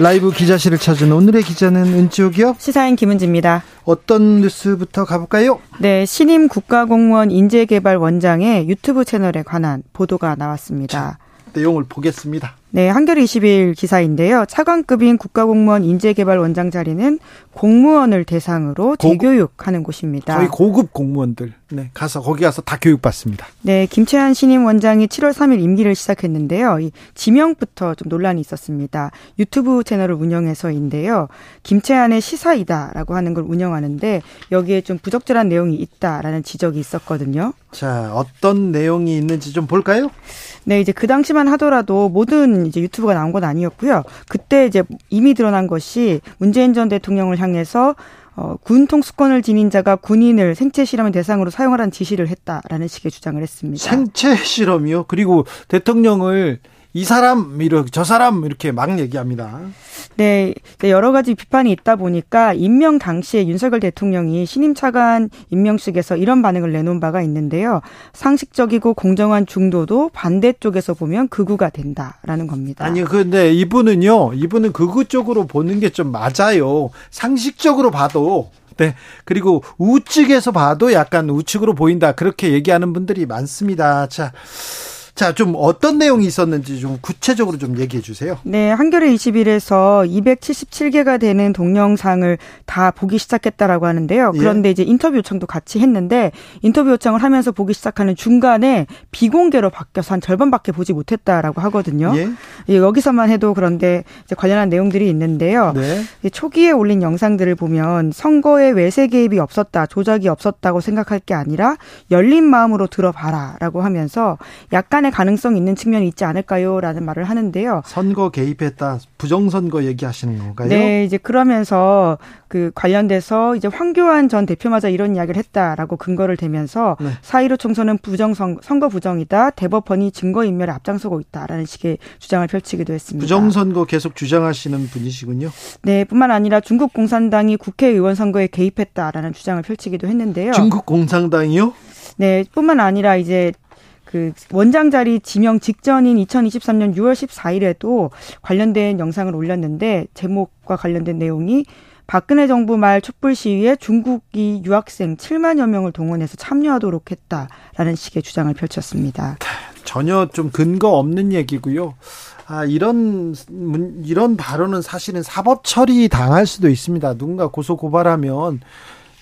라이브 기자실을 찾은 오늘의 기자는 은지옥이요. 시사인 김은지입니다. 어떤 뉴스부터 가볼까요? 네, 신임 국가공무원 인재개발원장의 유튜브 채널에 관한 보도가 나왔습니다. 내용을 보겠습니다. 네, 한겨레 20일 기사인데요. 차관급인 국가공무원 인재개발원장 자리는 공무원을 대상으로 재교육하는 곳입니다. 거의 고급 공무원들 네, 가서 거기 가서 다 교육받습니다. 네, 김채한 신임 원장이 7월 3일 임기를 시작했는데요. 이 지명부터 좀 논란이 있었습니다. 유튜브 채널을 운영해서인데요. 김채한의 시사이다라고 하는 걸 운영하는데 여기에 좀 부적절한 내용이 있다라는 지적이 있었거든요. 자, 어떤 내용이 있는지 좀 볼까요? 네, 이제 그 당시만 하더라도 모든 이제 유튜브가 나온 건 아니었고요. 그때 이제 이미 드러난 것이 문재인 전 대통령을 향해서 어, 군 통수권을 지닌 자가 군인을 생체 실험의 대상으로 사용하라는 지시를 했다라는 식의 주장을 했습니다. 생체 실험이요? 그리고 대통령을 이 사람 이렇게 저 사람 이렇게 막 얘기합니다. 네, 네, 여러 가지 비판이 있다 보니까 임명 당시에 윤석열 대통령이 신임 차관 임명식에서 이런 반응을 내놓은 바가 있는데요. 상식적이고 공정한 중도도 반대쪽에서 보면 극우가 된다라는 겁니다. 아니 근데 이분은요, 이분은 극우 쪽으로 보는 게 좀 맞아요. 상식적으로 봐도 네. 그리고 우측에서 봐도 약간 우측으로 보인다. 그렇게 얘기하는 분들이 많습니다. 자. 자, 좀 어떤 내용이 있었는지 좀 구체적으로 좀 얘기해 주세요. 네, 한겨레 21에서 277개가 되는 동영상을 다 보기 시작했다라고 하는데요. 예. 그런데 예. 이제 인터뷰 요청도 같이 했는데 인터뷰 요청을 하면서 보기 시작하는 중간에 비공개로 바뀌어서 한 절반밖에 보지 못했다라고 하거든요. 예. 예, 여기서만 해도 그런데 관련한 내용들이 있는데요. 네. 초기에 올린 영상들을 보면 선거에 외세 개입이 없었다, 조작이 없었다고 생각할 게 아니라 열린 마음으로 들어봐라라고 하면서 약간 의 약간의 가능성이 있는 측면이 있지 않을까요?라는 말을 하는데요. 선거 개입했다, 부정선거 얘기하시는 건가요? 네, 이제 그러면서 그 관련돼서 이제 황교안 전 대표마저 이런 이야기를 했다라고 근거를 대면서 네. 사이로 총선은 부정선 선거 부정이다, 대법원이 증거 인멸에 앞장서고 있다라는 식의 주장을 펼치기도 했습니다. 부정선거 계속 주장하시는 분이시군요. 네, 뿐만 아니라 중국 공산당이 국회의원 선거에 개입했다라는 주장을 펼치기도 했는데요. 중국 공산당이요? 네, 뿐만 아니라 이제 그 원장 자리 지명 직전인 2023년 6월 14일에도 관련된 영상을 올렸는데 제목과 관련된 내용이 박근혜 정부 말 촛불 시위에 중국이 유학생 7만여 명을 동원해서 참여하도록 했다라는 식의 주장을 펼쳤습니다. 전혀 좀 근거 없는 얘기고요. 아, 이런, 이런 발언은 사실은 사법 처리 당할 수도 있습니다. 누군가 고소 고발하면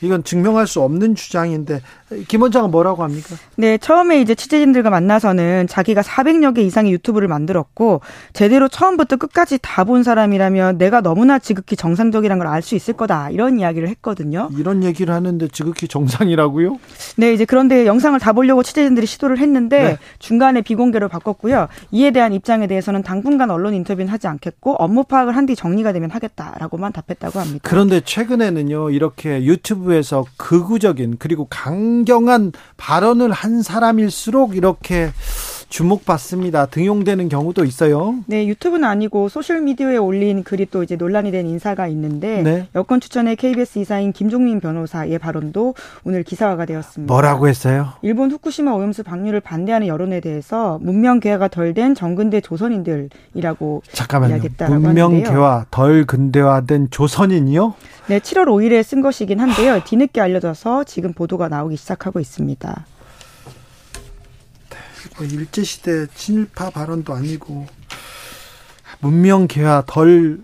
이건 증명할 수 없는 주장인데 김 원장은 뭐라고 합니까? 네, 처음에 이제 취재진들과 만나서는 자기가 400여 개 이상의 유튜브를 만들었고 제대로 처음부터 끝까지 다 본 사람이라면 내가 너무나 지극히 정상적이라는 걸알 수 있을 거다 이런 이야기를 했거든요. 이런 얘기를 하는데 지극히 정상이라고요? 네, 이제 그런데 영상을 다 보려고 취재진들이 시도를 했는데 네. 중간에 비공개로 바꿨고요. 이에 대한 입장에 대해서는 당분간 언론 인터뷰는 하지 않겠고 업무 파악을 한 뒤 정리가 되면 하겠다라고만 답했다고 합니다. 그런데 최근에는요 이렇게 유튜브에서 극우적인 그리고 강 강경한 발언을 한 사람일수록 이렇게 주목받습니다. 등용되는 경우도 있어요. 네, 유튜브는 아니고 소셜 미디어에 올린 글이 또 이제 논란이 된 인사가 있는데 네. 여권 추천의 KBS 이사인 김종민 변호사의 발언도 오늘 기사화가 되었습니다. 뭐라고 했어요? 일본 후쿠시마 오염수 방류를 반대하는 여론에 대해서 문명 개화가 덜 된 정근대 조선인들이라고 잠깐만요. 문명 개화 덜 근대화된 조선인이요? 네, 7월 5일에 쓴 것이긴 한데요. 뒤늦게 알려져서 지금 보도가 나오기 시작하고 있습니다. 뭐 일제 시대 친일파 발언도 아니고 문명 개화 덜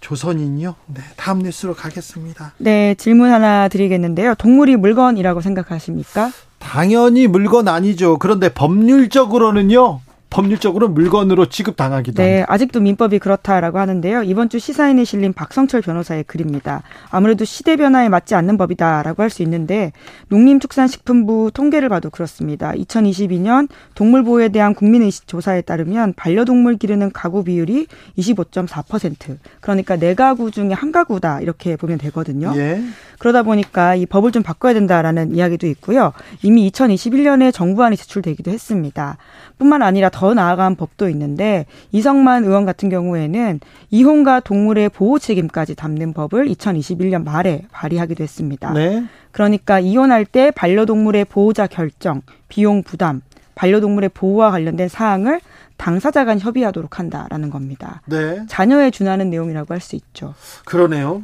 조선인이요? 네, 다음 뉴스로 가겠습니다. 네, 질문 하나 드리겠는데요. 동물이 물건이라고 생각하십니까? 당연히 물건 아니죠. 그런데 법률적으로는요. 법률적으로 물건으로 취급당하기도 네, 합니다. 아직도 민법이 그렇다라고 하는데요. 이번 주 시사인에 실린 박성철 변호사의 글입니다. 아무래도 시대 변화에 맞지 않는 법이다라고 할 수 있는데 농림축산식품부 통계를 봐도 그렇습니다. 2022년 동물 보호에 대한 국민의식 조사에 따르면 반려동물 기르는 가구 비율이 25.4% 그러니까 네 가구 중에 한 가구다 이렇게 보면 되거든요. 예. 그러다 보니까 이 법을 좀 바꿔야 된다라는 이야기도 있고요. 이미 2021년에 정부안이 제출되기도 했습니다. 뿐만 아니라 더 나아간 법도 있는데 이성만 의원 같은 경우에는 이혼과 동물의 보호 책임까지 담는 법을 2021년 말에 발의하기도 했습니다. 네. 그러니까 이혼할 때 반려동물의 보호자 결정, 비용 부담, 반려동물의 보호와 관련된 사항을 당사자 간 협의하도록 한다라는 겁니다. 네. 자녀에 준하는 내용이라고 할 수 있죠. 그러네요.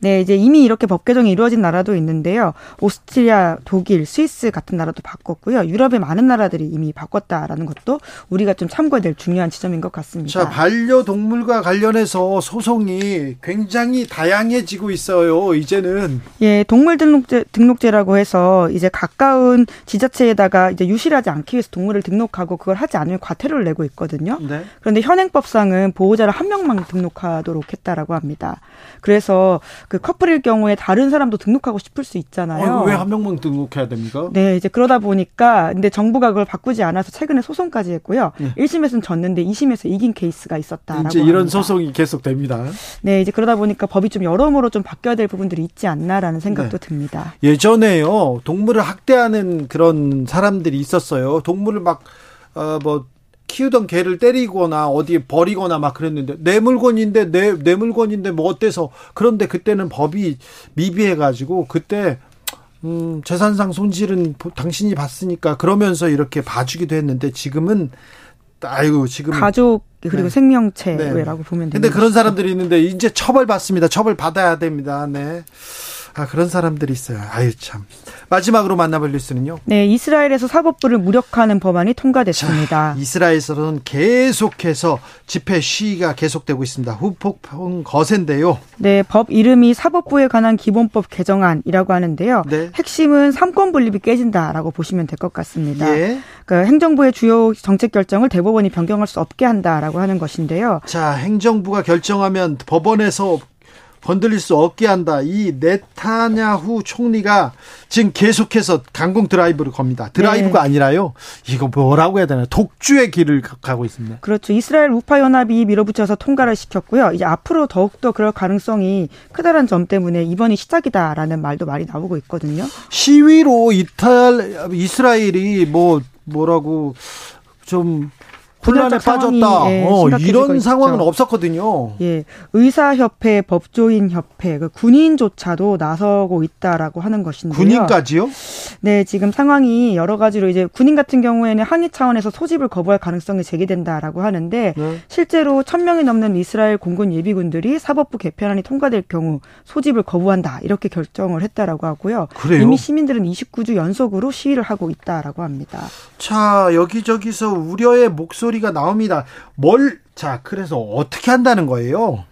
네, 이제 이미 이렇게 법 개정이 이루어진 나라도 있는데요. 오스트리아, 독일, 스위스 같은 나라도 바꿨고요. 유럽의 많은 나라들이 이미 바꿨다라는 것도 우리가 좀 참고해야 될 중요한 지점인 것 같습니다. 자, 반려동물과 관련해서 소송이 굉장히 다양해지고 있어요. 이제는 예, 동물 등록제 등록제라고 해서 이제 가까운 지자체에다가 이제 유실하지 않기 위해서 동물을 등록하고 그걸 하지 않으면 과태료를 내고 있거든요. 네. 그런데 현행법상은 보호자를 한 명만 등록하도록 했다라고 합니다. 그래서 그 커플일 경우에 다른 사람도 등록하고 싶을 수 있잖아요. 어, 왜한 명만 등록해야 됩니까? 네, 이제 그러다 보니까 근데 정부가 그걸 바꾸지 않아서 최근에 소송까지 했고요. 네. 1심에서는 졌는데 2심에서 이긴 케이스가 있었다라고 이제 이런 합니다. 소송이 계속됩니다. 네, 이제 그러다 보니까 법이 좀 여러모로 좀 바뀌어야 될 부분들이 있지 않나라는 생각도 네. 듭니다. 예전에요. 동물을 학대하는 그런 사람들이 있었어요. 동물을 막 어, 뭐 키우던 개를 때리거나 어디에 버리거나 막 그랬는데 내 물건인데 내, 내 물건인데 뭐 어때서 그런데 그때는 법이 미비해 가지고 그때 음, 재산상 손실은 당신이 봤으니까 그러면서 이렇게 봐주기도 했는데 지금은 아이고 지금 가족 그리고 네. 생명체라고 네. 보면 됩니다. 근데 그런 사람들이 있는데 이제 처벌 받습니다. 처벌 받아야 됩니다. 네. 아, 그런 사람들이 있어요. 아유, 참. 마지막으로 만나볼 뉴스는요? 네, 이스라엘에서 사법부를 무력화하는 법안이 통과됐습니다. 자, 이스라엘에서는 계속해서 집회 시위가 계속되고 있습니다. 후폭풍 거센데요. 네, 법 이름이 사법부에 관한 기본법 개정안이라고 하는데요. 네. 핵심은 삼권 분립이 깨진다라고 보시면 될 것 같습니다. 예. 그 행정부의 주요 정책 결정을 대법원이 변경할 수 없게 한다라고 하는 것인데요. 자, 행정부가 결정하면 법원에서 건들릴 수 없게 한다. 이 네타냐후 총리가 지금 계속해서 강공 드라이브를 겁니다. 드라이브가 네. 아니라요. 이거 뭐라고 해야 되나? 독주의 길을 가고 있습니다. 그렇죠. 이스라엘 우파 연합이 밀어붙여서 통과를 시켰고요. 이제 앞으로 더욱더 그럴 가능성이 크다는 점 때문에 이번이 시작이다라는 말도 많이 나오고 있거든요. 시위로 이탈 이스라엘이 뭐 뭐라고 좀 혼란에 빠졌다. 예, 어, 이런 상황은 없었거든요. 예, 의사협회, 법조인협회, 그 군인조차도 나서고 있다라고 하는 것인데요. 군인까지요? 네, 지금 상황이 여러 가지로 이제 군인 같은 경우에는 항의 차원에서 소집을 거부할 가능성이 제기된다라고 하는데 네. 실제로 천 명이 넘는 이스라엘 공군 예비군들이 사법부 개편안이 통과될 경우 소집을 거부한다 이렇게 결정을 했다라고 하고요. 그래요? 이미 시민들은 29주 연속으로 시위를 하고 있다라고 합니다. 자, 여기저기서 우려의 목소리 소리가 나옵니다. 뭘, 자, 그래서 어떻게 한다는 거예요?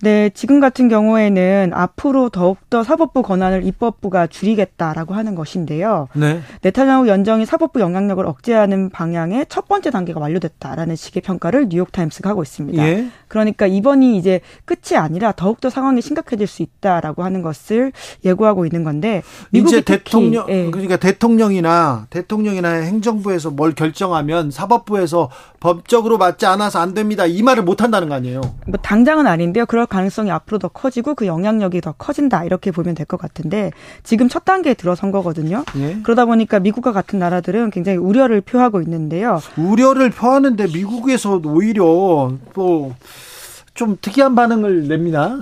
네, 지금 같은 경우에는 앞으로 더욱더 사법부 권한을 입법부가 줄이겠다라고 하는 것인데요. 네. 네타냐후 연정이 사법부 영향력을 억제하는 방향의 첫 번째 단계가 완료됐다라는 식의 평가를 뉴욕타임스가 하고 있습니다. 예? 그러니까 이번이 이제 끝이 아니라 더욱더 상황이 심각해질 수 있다라고 하는 것을 예고하고 있는 건데 미국이 대통령 예. 그러니까 대통령이나 대통령이나 행정부에서 뭘 결정하면 사법부에서 법적으로 맞지 않아서 안 됩니다. 이 말을 못 한다는 거 아니에요. 뭐 당장은 아닌데요. 그럴 가능성이 앞으로 더 커지고 그 영향력이 더 커진다 이렇게 보면 될 것 같은데 지금 첫 단계에 들어선 거거든요. 예? 그러다 보니까 미국과 같은 나라들은 굉장히 우려를 표하고 있는데요. 우려를 표하는데 미국에서 오히려 또 좀 특이한 반응을 냅니다.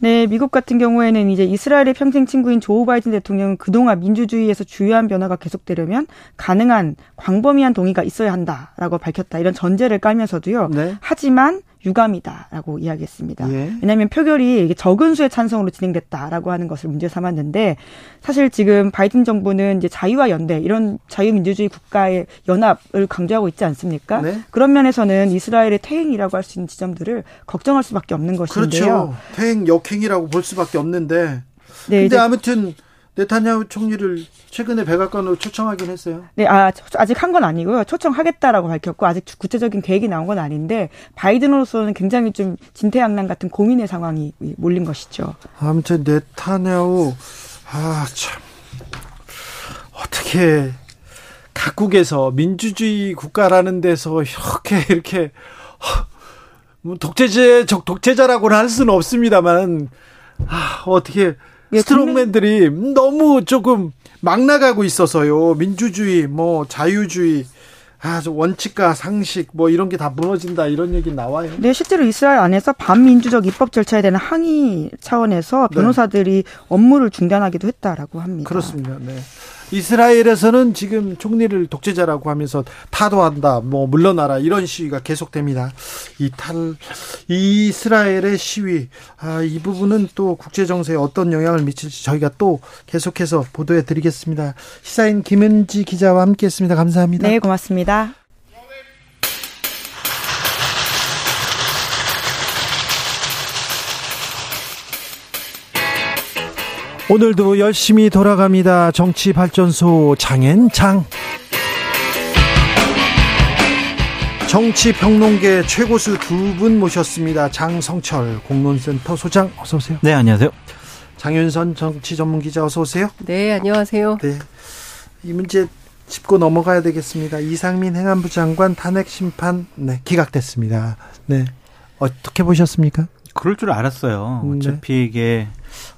네, 미국 같은 경우에는 이제 이스라엘의 평생 친구인 조 바이든 대통령은 그동안 민주주의에서 주요한 변화가 계속되려면 가능한 광범위한 동의가 있어야 한다라고 밝혔다. 이런 전제를 깔면서도요. 네. 하지만 유감이다라고 이야기했습니다. 예. 왜냐하면 표결이 적은 수의 찬성으로 진행됐다라고 하는 것을 문제 삼았는데 사실 지금 바이든 정부는 이제 자유와 연대 이런 자유민주주의 국가의 연합을 강조하고 있지 않습니까? 네. 그런 면에서는 이스라엘의 퇴행이라고 할 수 있는 지점들을 걱정할 수밖에 없는 것인데요. 그렇죠. 퇴행 역행이라고 볼 수밖에 없는데. 네, 근데 아무튼 네타냐후 총리를 최근에 백악관으로 초청하긴 했어요. 네, 아, 아직 한 건 아니고요. 초청하겠다라고 밝혔고 아직 구체적인 계획이 나온 건 아닌데 바이든으로서는 굉장히 좀 진퇴양난 같은 고민의 상황이 몰린 것이죠. 아무튼 네타냐후 아 참 어떻게 각국에서 민주주의 국가라는 데서 이렇게 이렇게 뭐 독재제 적 독재자라고는 할 수는 없습니다만 아, 어떻게 예, 스트롱맨들이 너무 조금 막 나가고 있어서요. 민주주의, 뭐 자유주의, 아, 원칙과 상식 뭐 이런 게 다 무너진다 이런 얘기 나와요. 네, 실제로 이스라엘 안에서 반민주적 입법 절차에 대한 항의 차원에서 네. 변호사들이 네. 업무를 중단하기도 했다라고 합니다. 그렇습니다. 네. 이스라엘에서는 지금 총리를 독재자라고 하면서 타도한다, 뭐 물러나라 이런 시위가 계속됩니다. 이탈 이스라엘의 시위 아, 이 부분은 또 국제 정세에 어떤 영향을 미칠지 저희가 또 계속해서 보도해 드리겠습니다. 시사인 김은지 기자와 함께했습니다. 감사합니다. 네, 고맙습니다. 오늘도 열심히 돌아갑니다. 정치발전소 장앤장. 정치평론계 최고수 두 분 모셨습니다. 장성철 공론센터 소장 어서 오세요. 네, 안녕하세요. 장윤선 정치 전문 기자 어서 오세요. 네, 안녕하세요. 네. 이 문제 짚고 넘어가야 되겠습니다. 이상민 행안부 장관 탄핵 심판 네, 기각됐습니다. 네. 어떻게 보셨습니까? 그럴 줄 알았어요. 음, 네. 어차피 이게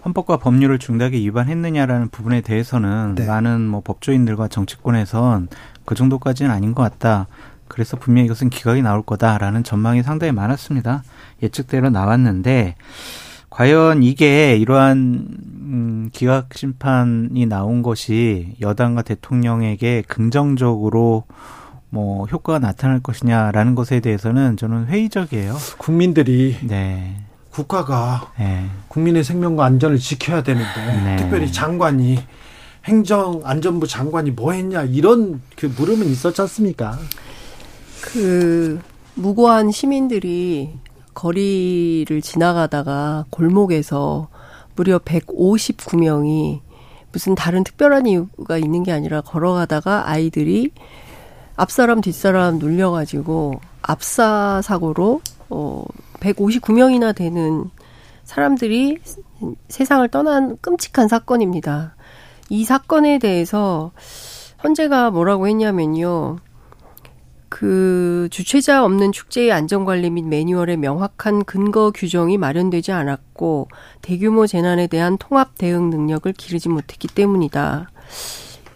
헌법과 법률을 중대하게 위반했느냐라는 부분에 대해서는 네. 많은 뭐 법조인들과 정치권에선 그 정도까지는 아닌 것 같다. 그래서 분명히 이것은 기각이 나올 거다라는 전망이 상당히 많았습니다. 예측대로 나왔는데 과연 이게 이러한 음, 기각 심판이 나온 것이 여당과 대통령에게 긍정적으로 뭐 효과가 나타날 것이냐라는 것에 대해서는 저는 회의적이에요. 국민들이 네. 국가가 네. 국민의 생명과 안전을 지켜야 되는데 네. 특별히 장관이 행정안전부 장관이 뭐 했냐 이런 그 물음은 있었지 않습니까? 그 무고한 시민들이 거리를 지나가다가 골목에서 무려 159명이 무슨 다른 특별한 이유가 있는 게 아니라 걸어가다가 아이들이 앞사람 뒷사람 눌려가지고 압사 사고로 어 159명이나 되는 사람들이 세상을 떠난 끔찍한 사건입니다. 이 사건에 대해서 헌재가 뭐라고 했냐면요. 그 주최자 없는 축제의 안전관리 및 매뉴얼에 명확한 근거 규정이 마련되지 않았고 대규모 재난에 대한 통합 대응 능력을 기르지 못했기 때문이다.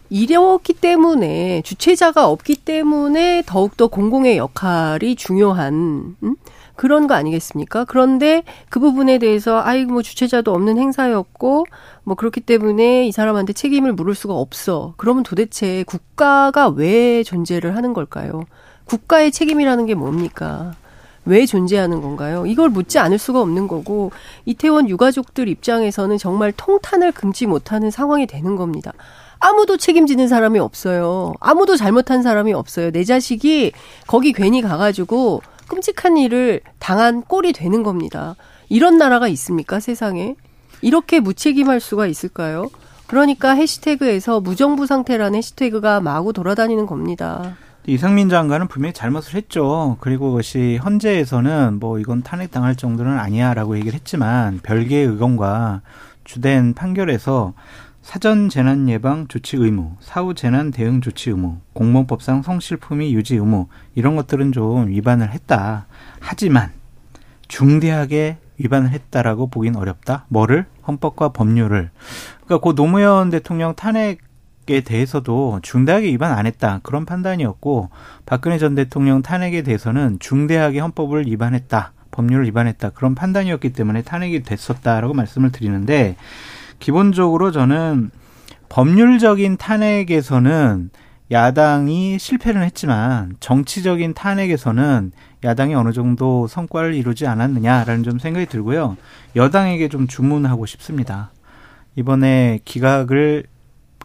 이렇기 때문에 주최자가 없기 때문에 더욱더 공공의 역할이 중요한 음? 그런 거 아니겠습니까? 그런데 그 부분에 대해서 아이고 뭐 주최자도 없는 행사였고 뭐 그렇기 때문에 이 사람한테 책임을 물을 수가 없어. 그러면 도대체 국가가 왜 존재를 하는 걸까요? 국가의 책임이라는 게 뭡니까? 왜 존재하는 건가요? 이걸 묻지 않을 수가 없는 거고 이태원 유가족들 입장에서는 정말 통탄을 금치 못하는 상황이 되는 겁니다. 아무도 책임지는 사람이 없어요. 아무도 잘못한 사람이 없어요. 내 자식이 거기 괜히 가가지고 끔찍한 일을 당한 꼴이 되는 겁니다. 이런 나라가 있습니까, 세상에? 이렇게 무책임할 수가 있을까요? 그러니까 해시태그에서 무정부 상태라는 해시태그가 마구 돌아다니는 겁니다. 이상민 장관은 분명히 잘못을 했죠. 그리고 그것이 헌재에서는 뭐 이건 탄핵당할 정도는 아니야라고 얘기를 했지만 별개의 의견과 주된 판결에서 사전 재난 예방 조치 의무, 사후 재난 대응 조치 의무, 공무원법상 성실품위 유지 의무 이런 것들은 좀 위반을 했다. 하지만 중대하게 위반을 했다라고 보긴 어렵다. 뭐를 헌법과 법률을. 그러니까 고 노무현 대통령 탄핵에 대해서도 중대하게 위반 안 했다. 그런 판단이었고 박근혜 전 대통령 탄핵에 대해서는 중대하게 헌법을 위반했다. 법률을 위반했다. 그런 판단이었기 때문에 탄핵이 됐었다라고 말씀을 드리는데 기본적으로 저는 법률적인 탄핵에서는 야당이 실패를 했지만 정치적인 탄핵에서는 야당이 어느 정도 성과를 이루지 않았느냐라는 좀 생각이 들고요. 여당에게 좀 주문하고 싶습니다. 이번에 기각을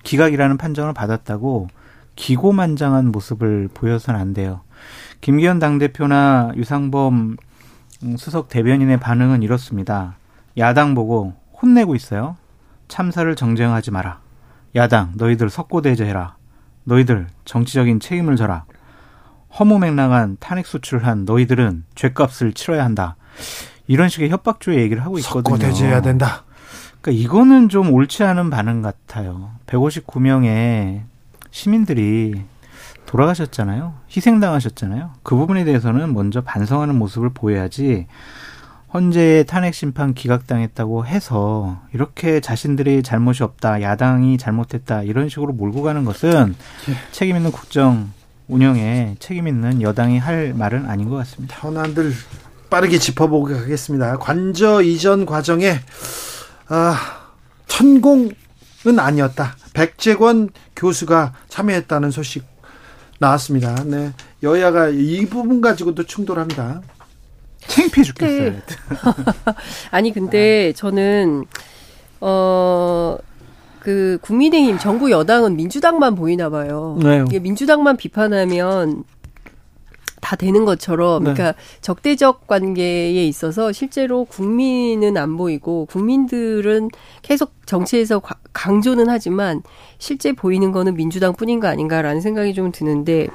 기각이라는 판정을 받았다고 기고만장한 모습을 보여서는 안 돼요. 김기현 당대표나 유상범 수석 대변인의 반응은 이렇습니다. 야당 보고 혼내고 있어요. 참사를 정쟁하지 마라. 야당 너희들 석고대죄해라. 너희들 정치적인 책임을 져라. 허무맹랑한 탄핵 소출한 너희들은 죄값을 치러야 한다. 이런 식의 협박조의 얘기를 하고 있거든요. 석고대죄해야 된다. 그러니까 이거는 좀 옳지 않은 반응 같아요. 159명의 시민들이 돌아가셨잖아요. 희생당하셨잖아요. 그 부분에 대해서는 먼저 반성하는 모습을 보여야지 헌재의 탄핵 심판 기각당했다고 해서 이렇게 자신들의 잘못이 없다, 야당이 잘못했다 이런 식으로 몰고 가는 것은 예. 책임 있는 국정 운영에 책임 있는 여당이 할 말은 아닌 것 같습니다. 현안들 빠르게 짚어보고 가겠습니다. 관저 이전 과정에 아, 천공은 아니었다. 백재권 교수가 참여했다는 소식 나왔습니다. 네. 여야가 이 부분 가지고도 충돌합니다. 창피해 죽겠어요. 네. 아니 근데 저는 어. 그 국민의힘 정부 여당은 민주당만 보이나 봐요. 네. 이게 민주당만 비판하면 다 되는 것처럼 네. 그러니까 적대적 관계에 있어서 실제로 국민은 안 보이고 국민들은 계속 정치에서 강조는 하지만 실제 보이는 거는 민주당 뿐인 거 아닌가라는 생각이 좀 드는데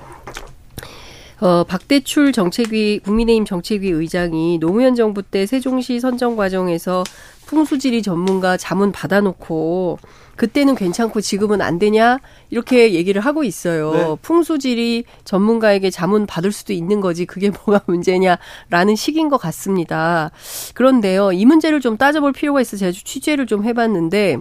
어, 박대출 정책위, 국민의힘 정책위 의장이 노무현 정부 때 세종시 선정 과정에서 풍수지리 전문가 자문 받아놓고 그때는 괜찮고 지금은 안 되냐 이렇게 얘기를 하고 있어요. 네. 풍수지리 전문가에게 자문 받을 수도 있는 거지 그게 뭐가 문제냐라는 식인 것 같습니다. 그런데요 이 문제를 좀 따져볼 필요가 있어 제가 취재를 좀 해봤는데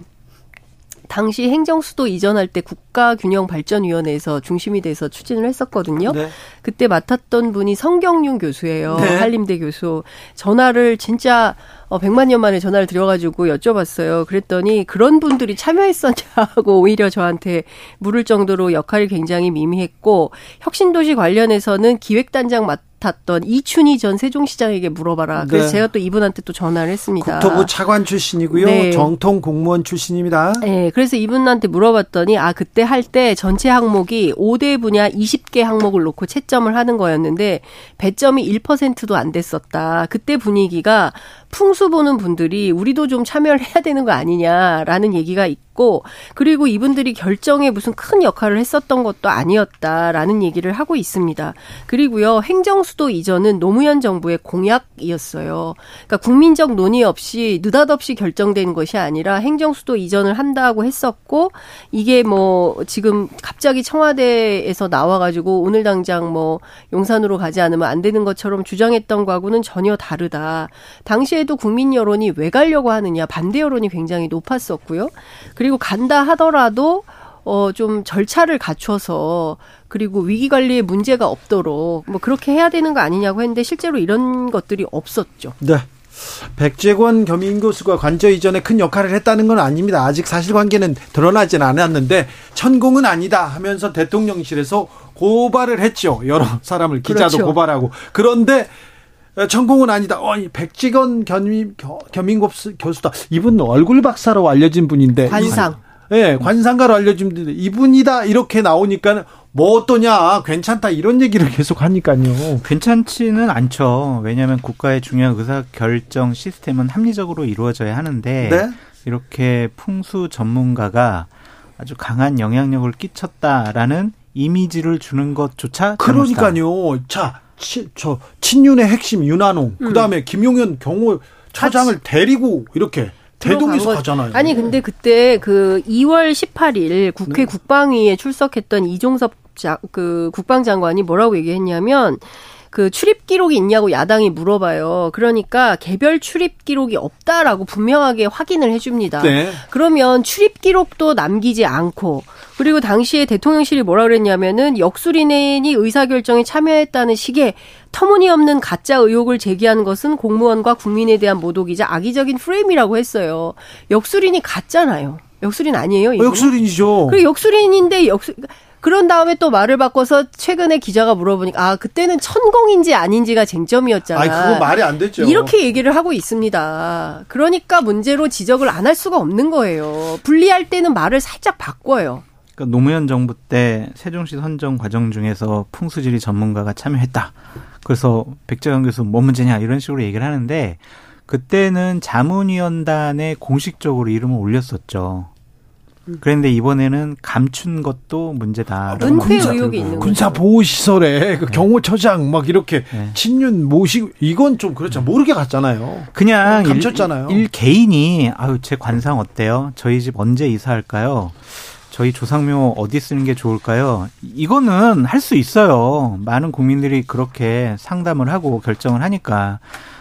당시 행정수도 이전할 때 국가균형발전위원회에서 중심이 돼서 추진을 했었거든요. 네. 그때 맡았던 분이 성경윤 교수예요. 네. 한림대 교수. 전화를 진짜 어, 100만 년 만에 전화를 드려가지고 여쭤봤어요. 그랬더니 그런 분들이 참여했었냐고 오히려 저한테 물을 정도로 역할이 굉장히 미미했고 혁신도시 관련해서는 기획단장 맡 맡았던 이춘희 전 세종시장에게 물어봐라. 그래서 네. 제가 또 이분한테 또 전화를 했습니다. 국토부 차관 출신이고요. 네. 정통 공무원 출신입니다. 네. 그래서 이분한테 물어봤더니 아 그때 할 때 전체 항목이 5대 분야 20개 항목을 놓고 채점을 하는 거였는데 배점이 1%도 안 됐었다. 그때 분위기가 풍수 보는 분들이 우리도 좀 참여를 해야 되는 거 아니냐라는 얘기가 있고 그리고 이분들이 결정에 무슨 큰 역할을 했었던 것도 아니었다라는 얘기를 하고 있습니다. 그리고요 행정수도 이전은 노무현 정부의 공약이었어요. 그러니까 국민적 논의 없이 느닷없이 결정된 것이 아니라 행정수도 이전을 한다고 했었고 이게 뭐 지금 갑자기 청와대에서 나와가지고 오늘 당장 뭐 용산으로 가지 않으면 안 되는 것처럼 주장했던 거하고는 전혀 다르다. 당시에 그때도 국민 여론이 왜 가려고 하느냐 반대 여론이 굉장히 높았었고요. 그리고 간다 하더라도 어, 좀 절차를 갖춰서 그리고 위기 관리에 문제가 없도록 뭐 그렇게 해야 되는 거 아니냐고 했는데 실제로 이런 것들이 없었죠. 네. 백재권 겸임 교수가 관저 이전에 큰 역할을 했다는 건 아닙니다. 아직 사실관계는 드러나진 않았는데 천공은 아니다 하면서 대통령실에서 고발을 했죠. 여러 사람을 기자도 그렇죠. 고발하고 그런데 전공은 아니다. 어, 백지건 겸임, 겸임 교수다. 이분 얼굴 박사로 알려진 분인데. 관상. 예, 네, 관상가로 알려진 분인데 이분이다 이렇게 나오니까 뭐 어떠냐 괜찮다 이런 얘기를 계속 하니까요. 괜찮지는 않죠. 왜냐하면 국가의 중요한 의사 결정 시스템은 합리적으로 이루어져야 하는데 네? 이렇게 풍수 전문가가 아주 강한 영향력을 끼쳤다라는 이미지를 주는 것조차 그러니까요. 자 치, 저 친윤의 핵심 윤한홍, 음. 그다음에 김용현 경호 처장을 같이. 데리고 이렇게 대동에서 가잖아요. 아니 근데 그때 그 2월 18일 국회 네. 국방위에 출석했던 이종섭 자, 그 국방장관이 뭐라고 얘기했냐면 그 출입 기록이 있냐고 야당이 물어봐요. 그러니까 개별 출입 기록이 없다라고 분명하게 확인을 해줍니다. 네. 그러면 출입 기록도 남기지 않고 그리고 당시에 대통령실이 뭐라 그랬냐면은 역술인이 의사결정에 참여했다는 식의 터무니없는 가짜 의혹을 제기하는 것은 공무원과 국민에 대한 모독이자 악의적인 프레임이라고 했어요. 역술인이 가짜나요. 역술인 아니에요? 이거? 역술인이죠. 그 역술인인데 역술 그런 다음에 또 말을 바꿔서 최근에 기자가 물어보니까 아 그때는 천공인지 아닌지가 쟁점이었잖아. 아 그거 말이 안 됐죠. 이렇게 얘기를 하고 있습니다. 그러니까 문제로 지적을 안 할 수가 없는 거예요. 분리할 때는 말을 살짝 바꿔요. 그러니까 노무현 정부 때 세종시 선정 과정 중에서 풍수지리 전문가가 참여했다. 그래서 백재강 교수 뭐 문제냐 이런 식으로 얘기를 하는데 그때는 자문위원단에 공식적으로 이름을 올렸었죠. 그런데 이번에는 감춘 것도 문제다. 은폐 의혹이 있는 군사 보호 시설에 그 네. 경호처장 막 이렇게 네. 친윤 모시고 이건 좀 그렇죠. 모르게 갔잖아요. 그냥 감췄잖아요. 일, 일 개인이 아유 제 관상 어때요? 저희 집 언제 이사할까요? 저희 조상묘 어디 쓰는 게 좋을까요? 이거는 할 수 있어요. 많은 국민들이 그렇게 상담을 하고 결정을 하니까.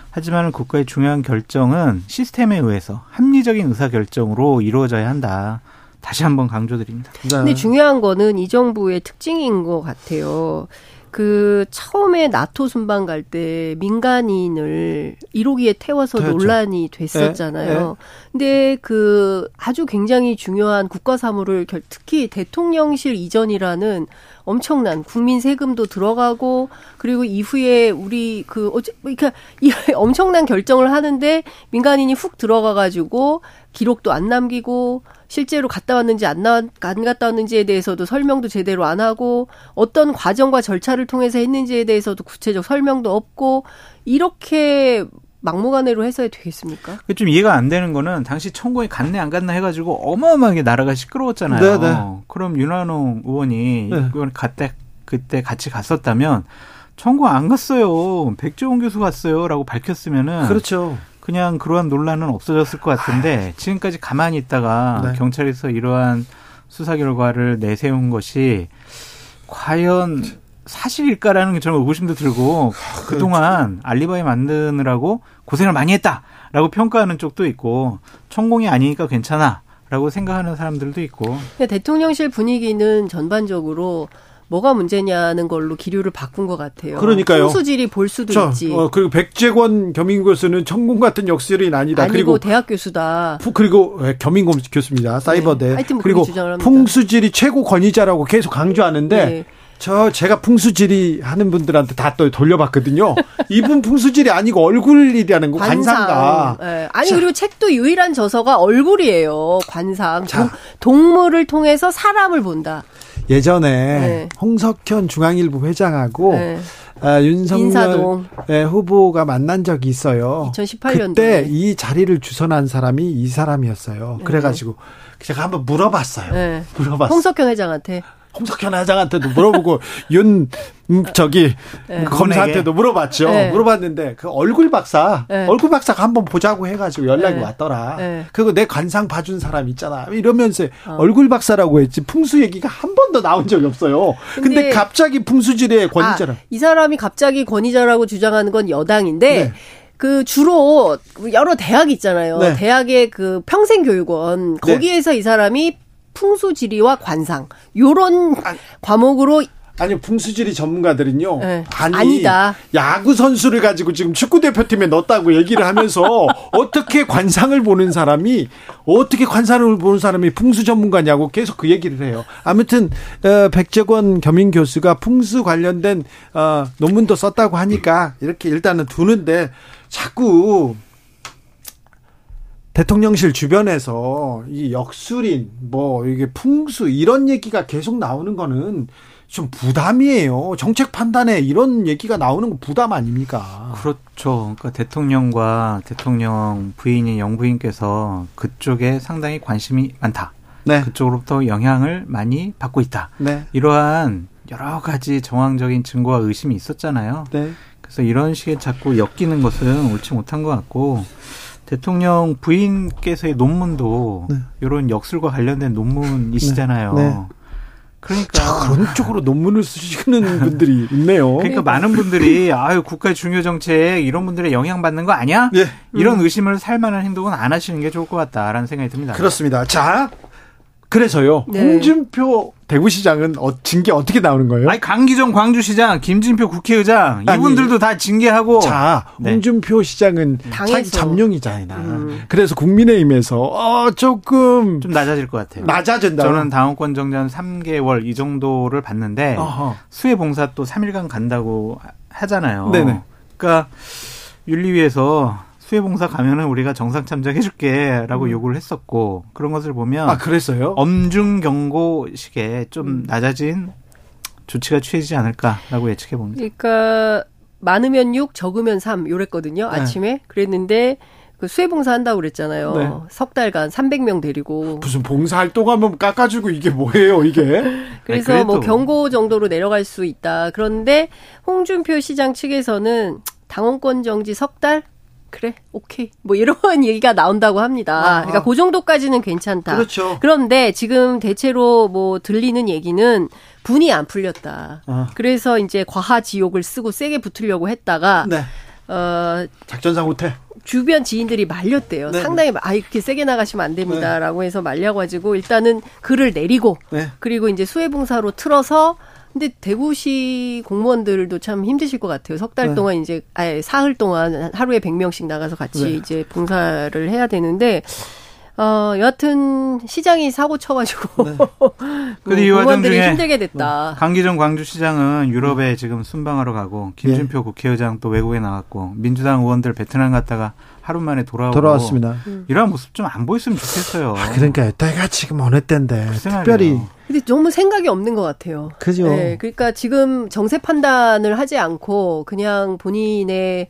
하지만 국가의 중요한 결정은 시스템에 의해서 합리적인 의사 결정으로 이루어져야 한다. 다시 한번 강조드립니다. 네. 근데 중요한 거는 이 정부의 특징인 것 같아요. 그 처음에 나토 순방 갈 때 민간인을 1호기에 태워서 그렇죠. 논란이 됐었잖아요. 네, 네. 근데 그 아주 굉장히 중요한 국가 사무를 특히 대통령실 이전이라는 엄청난 국민 세금도 들어가고 그리고 이후에 우리 그 어째 그러니까 이 엄청난 결정을 하는데 민간인이 훅 들어가 가지고 기록도 안 남기고 실제로 갔다 왔는지 안, 나, 안 갔다 왔는지에 대해서도 설명도 제대로 안 하고 어떤 과정과 절차를 통해서 했는지에 대해서도 구체적 설명도 없고 이렇게 막무가내로 해서야 되겠습니까? 좀 이해가 안 되는 거는 당시 청구에 갔네 안 갔나 해가지고 어마어마하게 나라가 시끄러웠잖아요. 네네. 네. 그럼 윤한홍 의원이 네. 그때 그때 같이 갔었다면 청구 안 갔어요. 백종원 교수 갔어요라고 밝혔으면은 그렇죠. 그냥 그러한 논란은 없어졌을 것 같은데 지금까지 가만히 있다가 네. 경찰에서 이러한 수사 결과를 내세운 것이 과연 사실일까라는 저는 의구심도 들고 아, 그동안 알리바이 만드느라고 고생을 많이 했다라고 평가하는 쪽도 있고 천공이 아니니까 괜찮아 라고 생각하는 사람들도 있고 대통령실 분위기는 전반적으로 뭐가 문제냐는 걸로 기류를 바꾼 것 같아요. 그러니까요. 풍수질이 볼 수도 저, 있지. 어, 그리고 백재권 겸임 교수는 천공 같은 역술인 아니다. 아니고 그리고 대학 교수다. 그리고 예, 겸임 교수입니다. 사이버대. 네. 하여튼 뭐 그리고 풍수질이 최고 권위자라고 계속 강조하는데 네. 저 제가 풍수질이 하는 분들한테 다 또 돌려봤거든요. 이분 풍수질이 아니고 얼굴이라는 거 관상. 관상가. 네. 아니 자. 그리고 책도 유일한 저서가 얼굴이에요. 관상. 자. 동물을 통해서 사람을 본다. 예전에 네. 홍석현 중앙일보 회장하고 네. 아, 윤석열 네, 후보가 만난 적이 있어요. 2018년도에. 그때 이 자리를 주선한 사람이 이 사람이었어요. 네. 그래가지고 제가 한번 물어봤어요. 네. 물어봤어요. 홍석현 회장한테. 홍석현 회장한테도 물어보고 윤 음, 저기 네. 검사한테도 물어봤죠. 네. 물어봤는데 그 얼굴 박사 네. 얼굴 박사가 한번 보자고 해가지고 연락이 네. 왔더라. 네. 그리고 내 관상 봐준 사람 있잖아. 이러면서 어. 얼굴 박사라고 했지 풍수 얘기가 한 번도 나온 적이 없어요. 근데, 근데 갑자기 풍수질의 권위자라. 아, 이 사람이 갑자기 권위자라고 주장하는 건 여당인데. 네. 그 주로 여러 대학 있잖아요. 네. 대학의 그 평생교육원 거기에서 네. 이 사람이 풍수지리와 관상 요런 아, 과목으로 아니 풍수지리 전문가들은요. 네. 아니 아니 다. 야구 선수를 가지고 지금 축구 대표팀에 넣었다고 얘기를 하면서 어떻게 관상을 보는 사람이 어떻게 관상을 보는 사람이 풍수 전문가냐고 계속 그 얘기를 해요. 아무튼 어, 백재권 겸임 교수가 풍수 관련된 어, 논문도 썼다고 하니까 이렇게 일단은 두는데 자꾸 대통령실 주변에서 이 역술인 뭐 이게 풍수 이런 얘기가 계속 나오는 거는 좀 부담이에요. 정책 판단에 이런 얘기가 나오는 거 부담 아닙니까? 그렇죠. 그러니까 대통령과 대통령 부인인 영부인께서 그쪽에 상당히 관심이 많다. 네. 그쪽으로부터 영향을 많이 받고 있다. 네. 이러한 여러 가지 정황적인 증거와 의심이 있었잖아요. 네. 그래서 이런 식의 자꾸 엮이는 것은 옳지 못한 것 같고 대통령 부인께서의 논문도 네. 이런 역술과 관련된 논문이시잖아요. 네. 네. 그러니까 자, 그런 쪽으로 논문을 쓰시는 분들이 있네요. 그러니까 많은 분들이 아유 국가의 중요 정책 이런 분들의 영향 받는 거 아니야? 네. 이런 음. 의심을 살 만한 행동은 안 하시는 게 좋을 것 같다라는 생각이 듭니다. 그렇습니다. 자, 그래서요. 네. 홍준표 대구시장은 어, 징계 어떻게 나오는 거예요? 아니 강기정 광주시장, 김진표 국회의장 아니, 이분들도 다 징계하고. 자, 네. 홍준표 시장은 자기 잠룡이잖아. 음. 그래서 국민의힘에서 어 조금 좀 낮아질 것 같아요. 낮아진다. 저는 당원권 정지한 3개월 이 정도를 봤는데 어허. 수해 봉사 또 3일간 간다고 하잖아요. 네네. 그러니까 윤리위에서 수해봉사 가면은 우리가 정상 참작해줄게라고 음. 요구를 했었고 그런 것을 보면 아 그랬어요? 엄중 경고식에 좀 음. 낮아진 조치가 취해지지 않을까라고 예측해 봅니다. 그러니까 많으면 6, 적으면 3 요랬거든요. 네. 아침에 그랬는데 그 수해 봉사 한다고 그랬잖아요. 네. 석 달간 300명 데리고 무슨 봉사 활동 하면 깎아주고 이게 뭐예요, 이게? 그래서 아니, 뭐 경고 정도로 내려갈 수 있다. 그런데 홍준표 시장 측에서는 당원권 정지 석 달? 그래, 오케이. 뭐 이런 얘기가 나온다고 합니다. 아 그러니까 그 정도까지는 괜찮다. 그렇죠. 그런데 지금 대체로 뭐 들리는 얘기는 분이 안 풀렸다. 아. 그래서 이제 과하 지옥을 쓰고 세게 붙으려고 했다가 네. 어 작전상 호텔 주변 지인들이 말렸대요. 네. 상당히 아 이렇게 세게 나가시면 안 됩니다라고 네. 해서 말려가지고 일단은 글을 내리고 네. 그리고 이제 수해봉사로 틀어서 근데 대구시 공무원들도 참 힘드실 것 같아요. 석달 네. 동안 이제 아예 사흘 동안 하루에 100명씩 나가서 같이 네. 이제 봉사를 해야 되는데 어, 여하튼 시장이 사고 쳐가지고 네. 근데 이 와중 중에 힘들게 됐다. 강기정 광주시장은 유럽에 지금 순방하러 가고 김준표 예. 국회의장 또 외국에 나갔고 민주당 의원들 베트남 갔다가 하루 만에 돌아오고 돌아왔습니다. 음. 이런 모습 좀 안 보였으면 좋겠어요. 아, 그러니까 때가 지금 어느 때인데 특별히 근데 너무 생각이 없는 것 같아요. 그죠. 네, 그러니까 지금 정세 판단을 하지 않고 그냥 본인의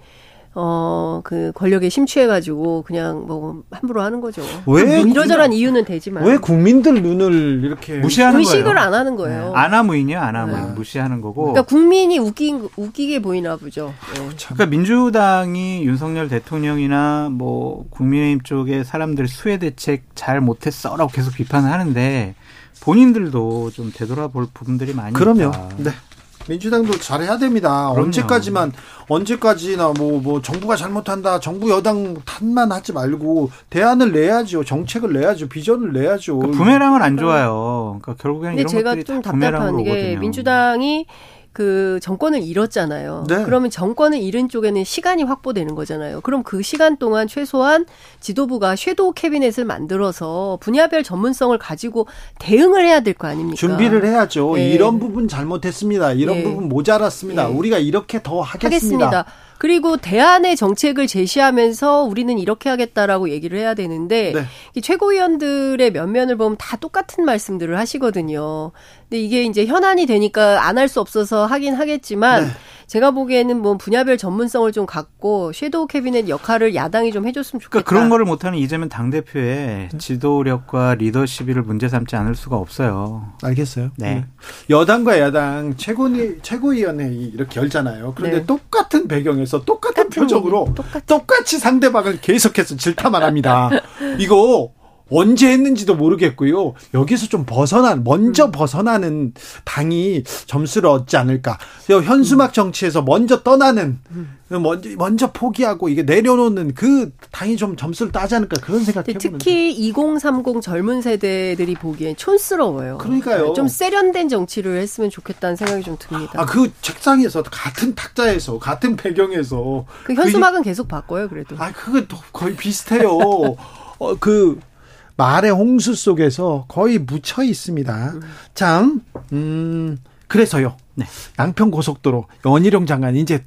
어, 그 권력에 심취해가지고 그냥 뭐 함부로 하는 거죠. 왜 이러저런 이유는 되지만 왜 국민들 눈을 이렇게 무시하는 의식을 거예요? 안 하는 거예요. 네. 아나무인이요, 아나무인 네. 무시하는 거고. 그러니까 국민이 웃긴 웃기게 보이나 보죠. 네. 그러니까 민주당이 윤석열 대통령이나 뭐 국민의힘 쪽에 사람들 수혜 대책 잘 못했어라고 계속 비판을 하는데 본인들도 좀 되돌아볼 부분들이 많이 그럼요. 있다. 네. 민주당도 잘해야 됩니다. 그럼요. 언제까지만 언제까지나 뭐뭐 뭐 정부가 잘못한다. 정부 여당 탓만 하지 말고 대안을 내야죠. 정책을 내야죠. 비전을 내야죠. 그 부메랑은 안 좋아요. 그러니까 결국에는 이런 제가 것들이 좀 답답한 게 민주당이 그 정권을 잃었잖아요. 네. 그러면 정권을 잃은 쪽에는 시간이 확보되는 거잖아요. 그럼 그 시간 동안 최소한 지도부가 섀도우 캐비넷을 만들어서 분야별 전문성을 가지고 대응을 해야 될 거 아닙니까? 준비를 해야죠. 네. 이런 부분 잘못했습니다. 이런 네. 부분 모자랐습니다. 네. 우리가 이렇게 더 하겠습니다. 하겠습니다. 그리고 대안의 정책을 제시하면서 우리는 이렇게 하겠다라고 얘기를 해야 되는데 네. 최고위원들의 면면을 보면 다 똑같은 말씀들을 하시거든요. 근데 이게 이제 현안이 되니까 안 할 수 없어서 하긴 하겠지만 네. 제가 보기에는 뭐 분야별 전문성을 좀 갖고 섀도우 캐비넷 역할을 야당이 좀 해줬으면 좋겠다. 그러니까 그런 거를 못하는 이재명 당 대표의 지도력과 리더십을 문제 삼지 않을 수가 없어요. 알겠어요. 네. 네. 여당과 야당 최고위, 최고위원회 이렇게 열잖아요. 그런데 네. 똑같은 배경에서 똑같은 표정으로 똑같이. 똑같이 상대방을 계속해서 질타만 합니다. 이거 언제 했는지도 모르겠고요. 여기서 좀 벗어난 먼저 음. 벗어나는 당이 점수를 얻지 않을까. 현수막 정치에서 먼저 떠나는 음. 먼저 먼저 포기하고 이게 내려놓는 그 당이 좀 점수를 따지 않을까 그런 생각해 보는데 특히 2030 젊은 세대들이 보기엔 촌스러워요. 그러니까요. 좀 세련된 정치를 했으면 좋겠다는 생각이 좀 듭니다. 아 그 책상에서 같은 탁자에서 같은 배경에서 그 현수막은 그, 계속 바꿔요 그래도. 아 그거 거의 비슷해요. 어 그 말의 홍수 속에서 거의 묻혀 있습니다. 음. 참, 음, 그래서요. 네. 양평 고속도로 연희룡 장관 이제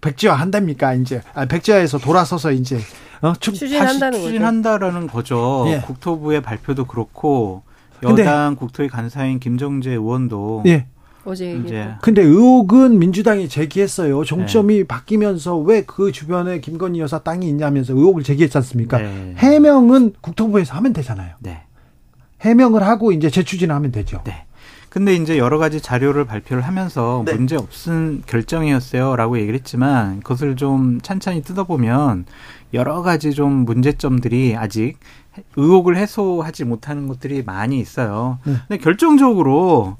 백지화 한답니까? 이제 아, 백지화에서 돌아서서 이제 어, 추진한다는 거죠. 추진한다라는 거죠. 예. 국토부의 발표도 그렇고 여당 국토위 간사인 김정재 의원도 예. 어제 이제 근데 의혹은 민주당이 제기했어요. 종점이 네. 바뀌면서 왜 그 주변에 김건희 여사 땅이 있냐면서 의혹을 제기했지 않습니까? 네. 해명은 국토부에서 하면 되잖아요. 네. 해명을 하고 이제 재추진하면 되죠. 네. 근데 이제 여러 가지 자료를 발표를 하면서 네. 문제 없은 결정이었어요라고 얘기를 했지만 그것을 좀 찬찬히 뜯어보면 여러 가지 좀 문제점들이 아직 의혹을 해소하지 못하는 것들이 많이 있어요. 네. 근데 결정적으로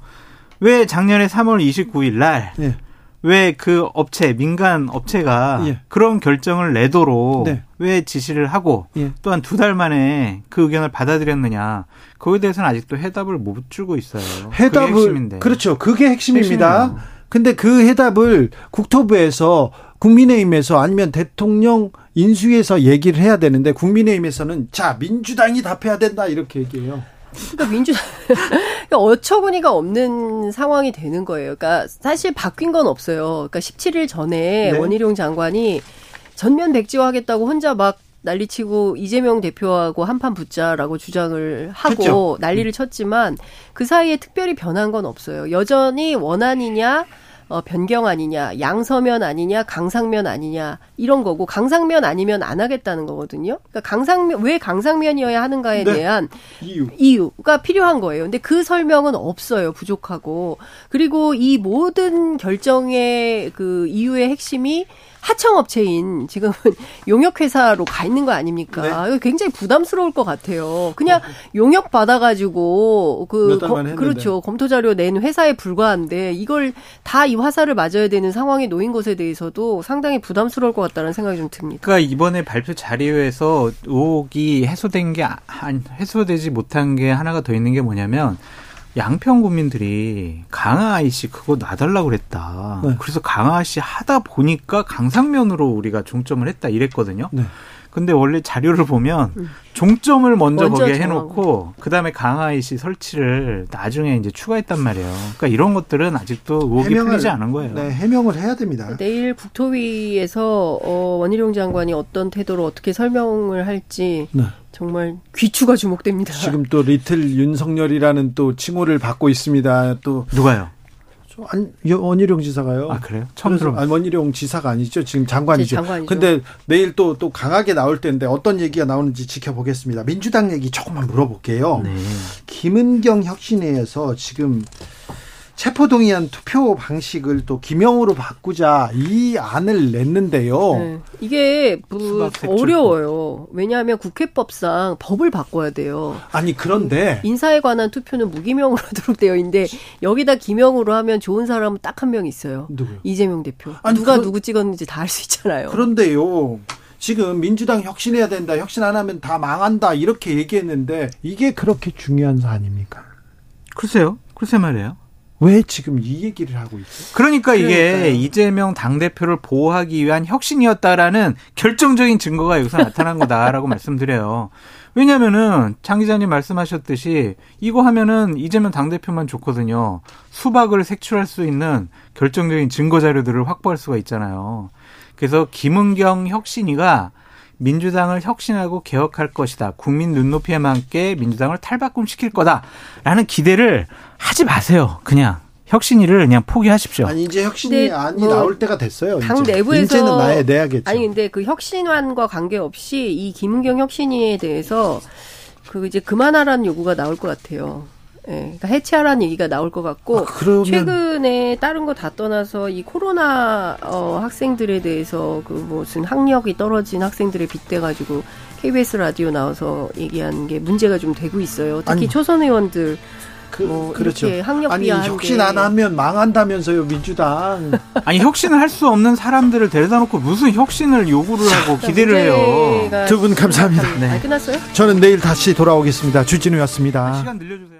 왜 작년에 3월 29일 날 예. 왜그 업체 민간 업체가 예. 그런 결정을 내도록 네. 왜 지시를 하고 예. 또한 두 달 만에 그 의견을 받아들였느냐 거기에 대해서는 아직도 해답을 못 주고 있어요. 해답을. 그렇죠. 그게 핵심입니다. 핵심이에요. 근데 그 해답을 국토부에서 국민의힘에서 아니면 대통령 인수위에서 얘기를 해야 되는데 국민의힘에서는 자 민주당이 답해야 된다 이렇게 얘기해요. 그러니까 민주당 그러니까 어처구니가 없는 상황이 되는 거예요. 그러니까 사실 바뀐 건 없어요. 그러니까 17일 전에 네. 원희룡 장관이 전면 백지화하겠다고 혼자 막 난리치고 이재명 대표하고 한판 붙자라고 주장을 하고 했죠. 난리를 쳤지만 그 사이에 특별히 변한 건 없어요. 여전히 원안이냐 어, 변경 아니냐, 양서면 아니냐, 강상면 아니냐 이런 거고 강상면 아니면 안 하겠다는 거거든요. 그러니까 강상면 왜 강상면이어야 하는가에 네. 대한 이유. 이유가 필요한 거예요. 근데 그 설명은 없어요. 부족하고 그리고 이 모든 결정의 그 이유의 핵심이 하청업체인 지금은 용역회사로 가 있는 거 아닙니까? 네. 굉장히 부담스러울 것 같아요. 그냥 용역 받아가지고 그 거, 그렇죠 검토 자료 낸 회사에 불과한데 이걸 다 이 화살을 맞아야 되는 상황에 놓인 것에 대해서도 상당히 부담스러울 것 같다는 생각이 좀 듭니다. 그러니까 이번에 발표 자료에서 의혹이 해소된 게 해소되지 못한 게 하나가 더 있는 게 뭐냐면 양평 국민들이 강하이 씨 그거 놔달라고 그랬다. 네. 그래서 강하 씨 하다 보니까 강상면으로 우리가 종점을 했다 이랬거든요. 네. 근데 원래 자료를 보면 음. 종점을 먼저, 먼저 거기에 해놓고 그 다음에 강하이 씨 설치를 나중에 이제 추가했단 말이에요. 그러니까 이런 것들은 아직도 의혹이 해명을, 풀리지 않은 거예요. 네, 해명을 해야 됩니다. 내일 국토위에서 어, 원희룡 장관이 어떤 태도로 어떻게 설명을 할지 네. 정말 귀추가 주목됩니다. 지금 또 리틀 윤석열이라는 또 칭호를 받고 있습니다. 또 누가요? 안, 원희룡 지사가요. 아 그래요? 처음 들어. 아니 원희룡 지사가 아니죠. 지금 장관이죠. 장관이죠. 근데 내일 또또 강하게 나올 텐데 어떤 얘기가 나오는지 지켜보겠습니다. 민주당 얘기 조금만 물어볼게요. 네. 김은경 혁신회에서 지금 체포동의안 투표 방식을 또 기명으로 바꾸자 이 안을 냈는데요. 네. 이게 뭐 어려워요. 왜냐하면 국회법상 법을 바꿔야 돼요. 아니 그런데 인사에 관한 투표는 무기명으로 하도록 되어 있는데 여기다 기명으로 하면 좋은 사람은 딱 한 명 있어요. 누구요? 이재명 대표. 아니, 누가 그 누구 찍었는지 다 알 수 있잖아요. 그런데요. 지금 민주당 혁신해야 된다. 혁신 안 하면 다 망한다. 이렇게 얘기했는데 이게 그렇게 중요한 사안입니까? 글쎄요. 글쎄 말이에요. 왜 지금 이 얘기를 하고 있어요? 그러니까 이게 그러니까요. 이재명 당대표를 보호하기 위한 혁신이었다라는 결정적인 증거가 여기서 나타난 거다라고 말씀드려요. 왜냐면은 장 기자님 말씀하셨듯이 이거 하면은 이재명 당대표만 좋거든요. 수박을 색출할 수 있는 결정적인 증거 자료들을 확보할 수가 있잖아요. 그래서 김은경 혁신이가 민주당을 혁신하고 개혁할 것이다. 국민 눈높이에 맞게 민주당을 탈바꿈시킬 거다라는 기대를 하지 마세요. 그냥 혁신위를 그냥 포기하십시오. 아니 이제 혁신이 안이 뭐 나올 때가 됐어요. 당 이제. 내부에서 인제는 나야 내야겠죠. 아니 근데 그 혁신안과 관계없이 이 김은경 혁신위에 대해서 그 이제 그만하라는 요구가 나올 것 같아요. 예, 그러니까 해체하라는 얘기가 나올 것 같고 아, 그러면... 최근에 다른 거 다 떠나서 이 코로나 어, 학생들에 대해서 그 무슨 학력이 떨어진 학생들에 빗대 가지고 KBS 라디오 나와서 얘기한 게 문제가 좀 되고 있어요. 특히 아니, 초선 의원들 그, 뭐 그렇죠. 학력 아니 혁신 안 하면 망한다면서요 민주당. 아니 혁신을 할 수 없는 사람들을 데려다 놓고 무슨 혁신을 요구를 하고 기대를 해요. 두 분 감사합니다. 네. 아, 끝났어요? 저는 내일 다시 돌아오겠습니다. 주진우였습니다. 시간 늘려주세요.